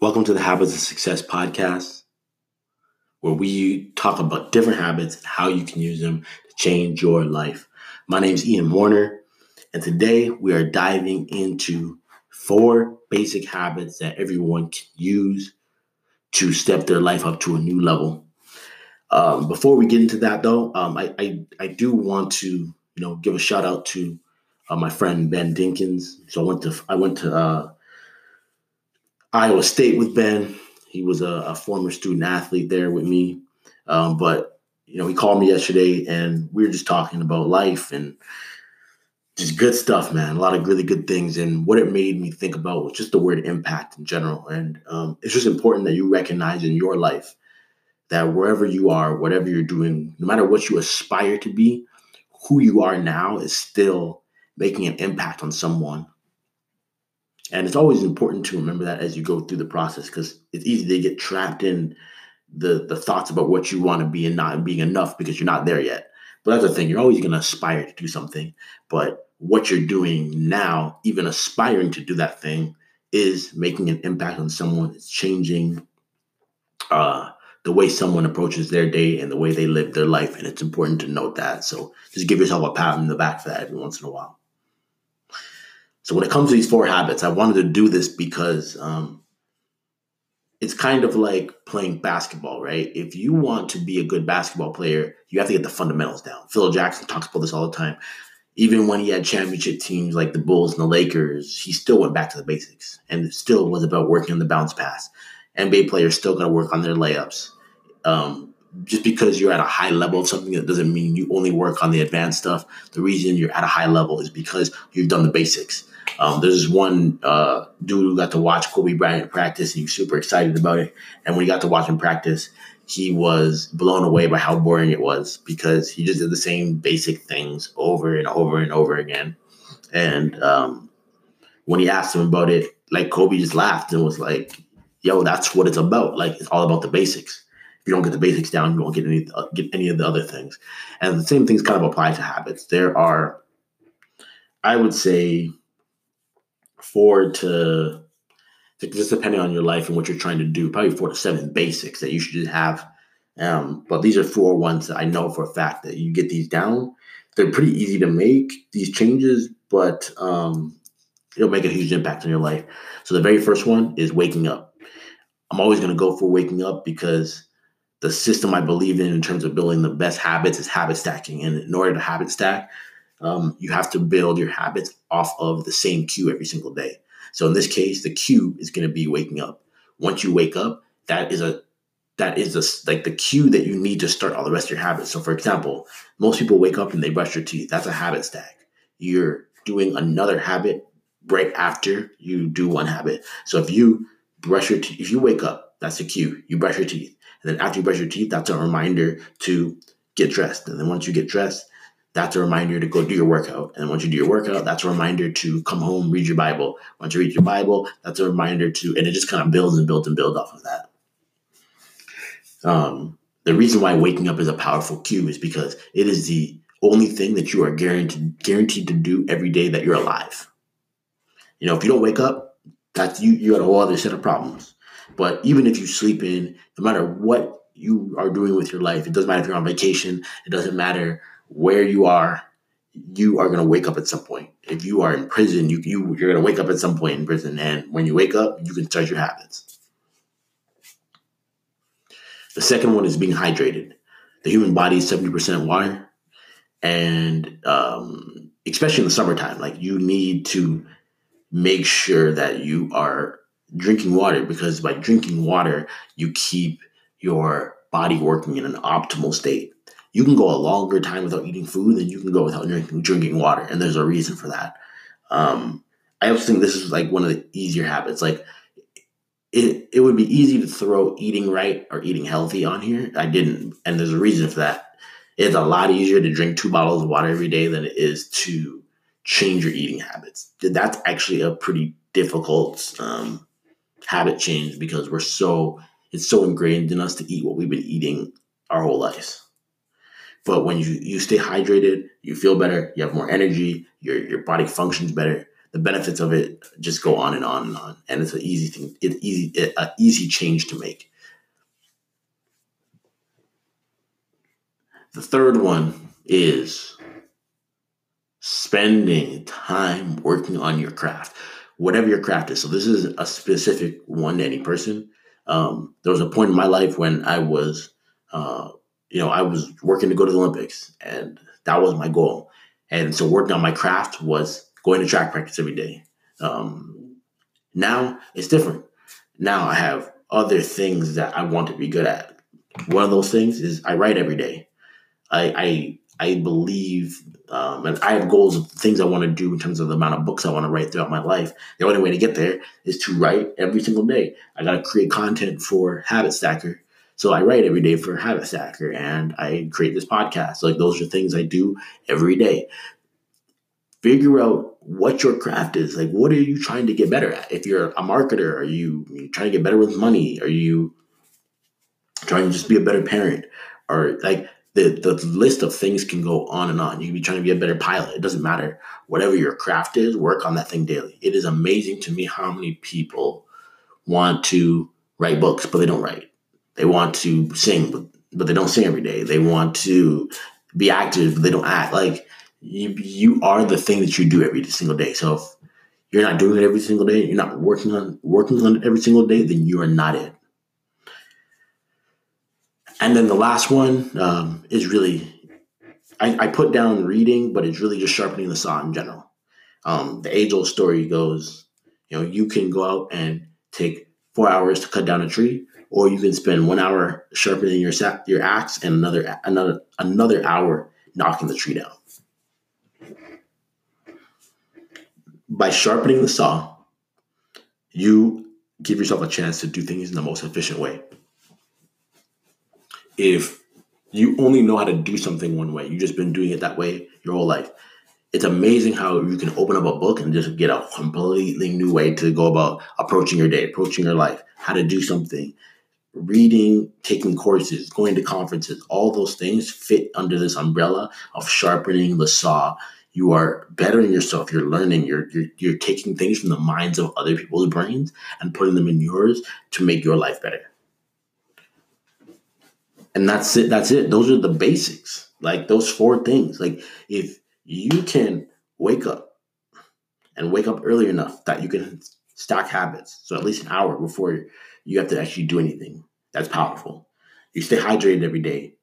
Welcome to the Habits of Success podcast, where we talk about different habits and how you can use them to change your life. My name is Ian Warner, and today we are diving into four basic habits that everyone can use to step their life up to a new level. Um, before we get into that, though, um, I, I, I do want to you know give a shout out to uh, my friend Ben Dinkins. So I went to I went to uh, Iowa State with Ben. He was a, a former student athlete there with me. Um, but, you know, he called me yesterday and we were just talking about life and just good stuff, man. A lot of really good things. And what it made me think about was just the word impact in general. And um, it's just important that you recognize in your life that wherever you are, whatever you're doing, no matter what you aspire to be, who you are now is still making an impact on someone and it's always important to remember that as you go through the process because it's easy to get trapped in the the thoughts about what you want to be and not being enough because you're not there yet. But that's the thing, you're always going to aspire to do something. But what you're doing now, even aspiring to do that thing, is making an impact on someone. It's changing uh, the way someone approaches their day and the way they live their life. And it's important to note that. So just give yourself a pat on the back for that every once in a while. So when it comes to these four habits, I wanted to do this because um, it's kind of like playing basketball, right? If you want to be a good basketball player, you have to get the fundamentals down. Phil Jackson talks about this all the time. Even when he had championship teams like the Bulls and the Lakers, he still went back to the basics and it still was about working on the bounce pass. NBA players still got to work on their layups. Um, just because you're at a high level of something that doesn't mean you only work on the advanced stuff. The reason you're at a high level is because you've done the basics. Um, there's this one uh, dude who got to watch Kobe Bryant practice, and he was super excited about it. And when he got to watch him practice, he was blown away by how boring it was because he just did the same basic things over and over and over again. And um, when he asked him about it, like Kobe just laughed and was like, "Yo, that's what it's about. Like it's all about the basics. If you don't get the basics down, you won't get any uh, get any of the other things." And the same things kind of apply to habits. There are, I would say, four to just depending on your life and what you're trying to do, probably four to seven basics that you should have. Um, but these are four ones that I know for a fact that you get these down. They're pretty easy to make these changes, but um, it'll make a huge impact on your life. So the very first one is waking up. I'm always going to go for waking up because the system I believe in in terms of building the best habits is habit stacking. And in order to habit stack, um, you have to build your habits off of the same cue every single day. So in this case, the cue is going to be waking up. Once you wake up, that is a that is a, like the cue that you need to start all the rest of your habits. So for example, most people wake up and they brush their teeth. That's a habit stack. You're doing another habit right after you do one habit. So if you brush your teeth, if you wake up, that's a cue. You brush your teeth. And then after you brush your teeth, that's a reminder to get dressed. And then once you get dressed, that's a reminder to go do your workout. And once you do your workout, that's a reminder to come home, read your Bible. Once you read your Bible, that's a reminder to, and it just kind of builds and builds and builds off of that. Um, the reason why waking up is a powerful cue is because it is the only thing that you are guaranteed guaranteed to do every day that you're alive. You know, if you don't wake up, that's you you got a whole other set of problems. But even if you sleep in, no matter what you are doing with your life, it doesn't matter if you're on vacation, it doesn't matter where you are, you are going to wake up at some point. If you are in prison, you, you you're going to wake up at some point in prison, and when you wake up, you can start your habits. The second one is being hydrated. The human body is seventy percent water, and um, especially in the summertime, like you need to make sure that you are drinking water because by drinking water, you keep your body working in an optimal state you can go a longer time without eating food than you can go without drinking, drinking water. And there's a reason for that. Um, I also think this is like one of the easier habits. Like it, it would be easy to throw eating right or eating healthy on here. I didn't. And there's a reason for that. It's a lot easier to drink two bottles of water every day than it is to change your eating habits. That's actually a pretty difficult um, habit change because we're so, it's so ingrained in us to eat what we've been eating our whole lives. But when you, you stay hydrated, you feel better, you have more energy, your, your body functions better. the benefits of it just go on and on and on. And it's an easy thing, it's easy, an easy change to make. The third one is spending time working on your craft, whatever your craft is. So this is a specific one to any person. Um, there was a point in my life when I was, uh, you know, I was working to go to the Olympics, and that was my goal. And so working on my craft was going to track practice every day. Um, now it's different. Now I have other things that I want to be good at. One of those things is I write every day. I I, I believe, um, and I have goals of things I want to do in terms of the amount of books I want to write throughout my life. The only way to get there is to write every single day. I got to create content for Habit Stacker. So I write every day for Habit Stacker and I create this podcast. Like those are things I do every day. Figure out what your craft is. Like what are you trying to get better at? If you're a marketer, are you, trying to get better with money? Are you trying to just be a better parent? Or like the, the list of things can go on and on. You can be trying to be a better pilot. It doesn't matter. Whatever your craft is, work on that thing daily. It is amazing to me how many people want to write books, but they don't write. They want to sing, but, but they don't sing every day. They want to be active, but they don't act. Like you, you are the thing that you do every single day. So if you're not doing it every single day, you're not working on working on it every single day, then you are not it. And then the last one um, is really, I, I, put down reading, but it's really just sharpening the saw in general. Um, the age old story goes, you know, you can go out and take four hours to cut down a tree, or you can spend one hour sharpening your your axe and another another another hour knocking the tree down. By sharpening the saw, you give yourself a chance to do things in the most efficient way if you only know how to do something one way, you've just been doing it that way your whole life. It's amazing how you can open up a book and just get a completely new way to go about approaching your day, approaching your life, how to do something. Reading, taking courses, going to conferences, all those things fit under this umbrella of sharpening the saw. You are bettering yourself. You're learning. You're, you're you're taking things from the minds of other people's brains and putting them in yours to make your life better and that's it that's it those are the basics like those four things like if you can wake up and wake up early enough that you can stack habits so at least an hour before you have to actually do anything that's powerful you stay hydrated every day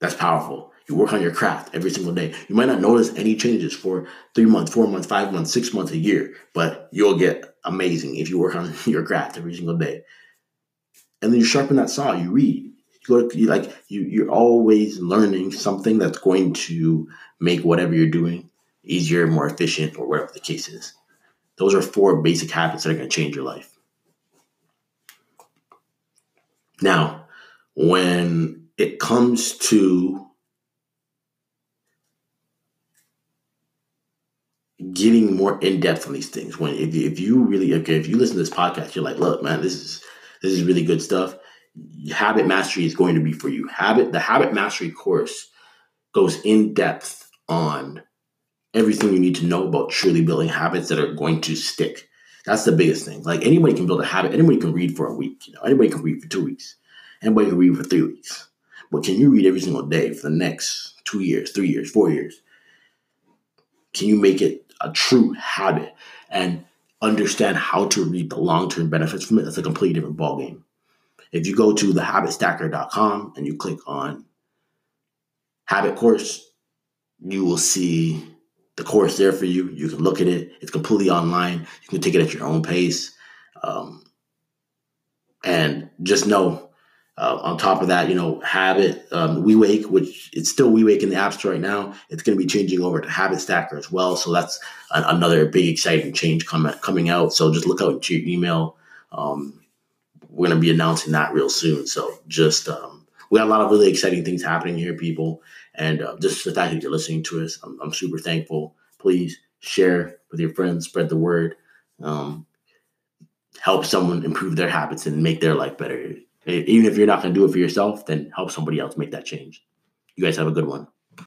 that's powerful you work on your craft every single day you might not notice any changes for three months four months five months six months a year but you'll get amazing if you work on your craft every single day and then you sharpen that saw. You read. You go to, you like you. You're always learning something that's going to make whatever you're doing easier, more efficient, or whatever the case is. Those are four basic habits that are going to change your life. Now, when it comes to getting more in depth on these things, when if, if you really okay, if you listen to this podcast, you're like, look, man, this is this is really good stuff. Habit mastery is going to be for you. Habit, the habit mastery course goes in depth on everything you need to know about truly building habits that are going to stick. That's the biggest thing. Like anybody can build a habit. Anybody can read for a week. You know, anybody can read for two weeks. Anybody can read for three weeks. But can you read every single day for the next two years, three years, four years? Can you make it a true habit? And understand how to reap the long term benefits from it, that's a completely different ballgame. If you go to thehabitstacker.com and you click on habit course, you will see the course there for you. You can look at it. It's completely online. You can take it at your own pace. Um, and just know uh, on top of that, you know, Habit, um, WeWake, which it's still WeWake in the App Store right now. It's going to be changing over to Habit Stacker as well. So that's a, another big exciting change coming coming out. So just look out into your email. Um, we're going to be announcing that real soon. So just um, we got a lot of really exciting things happening here, people, and uh, just the fact that you're listening to us, I'm, I'm, super thankful. Please share with your friends, spread the word. Um, help someone improve their habits and make their life better even if you're not going to do it for yourself, then help somebody else make that change. You guys have a good one.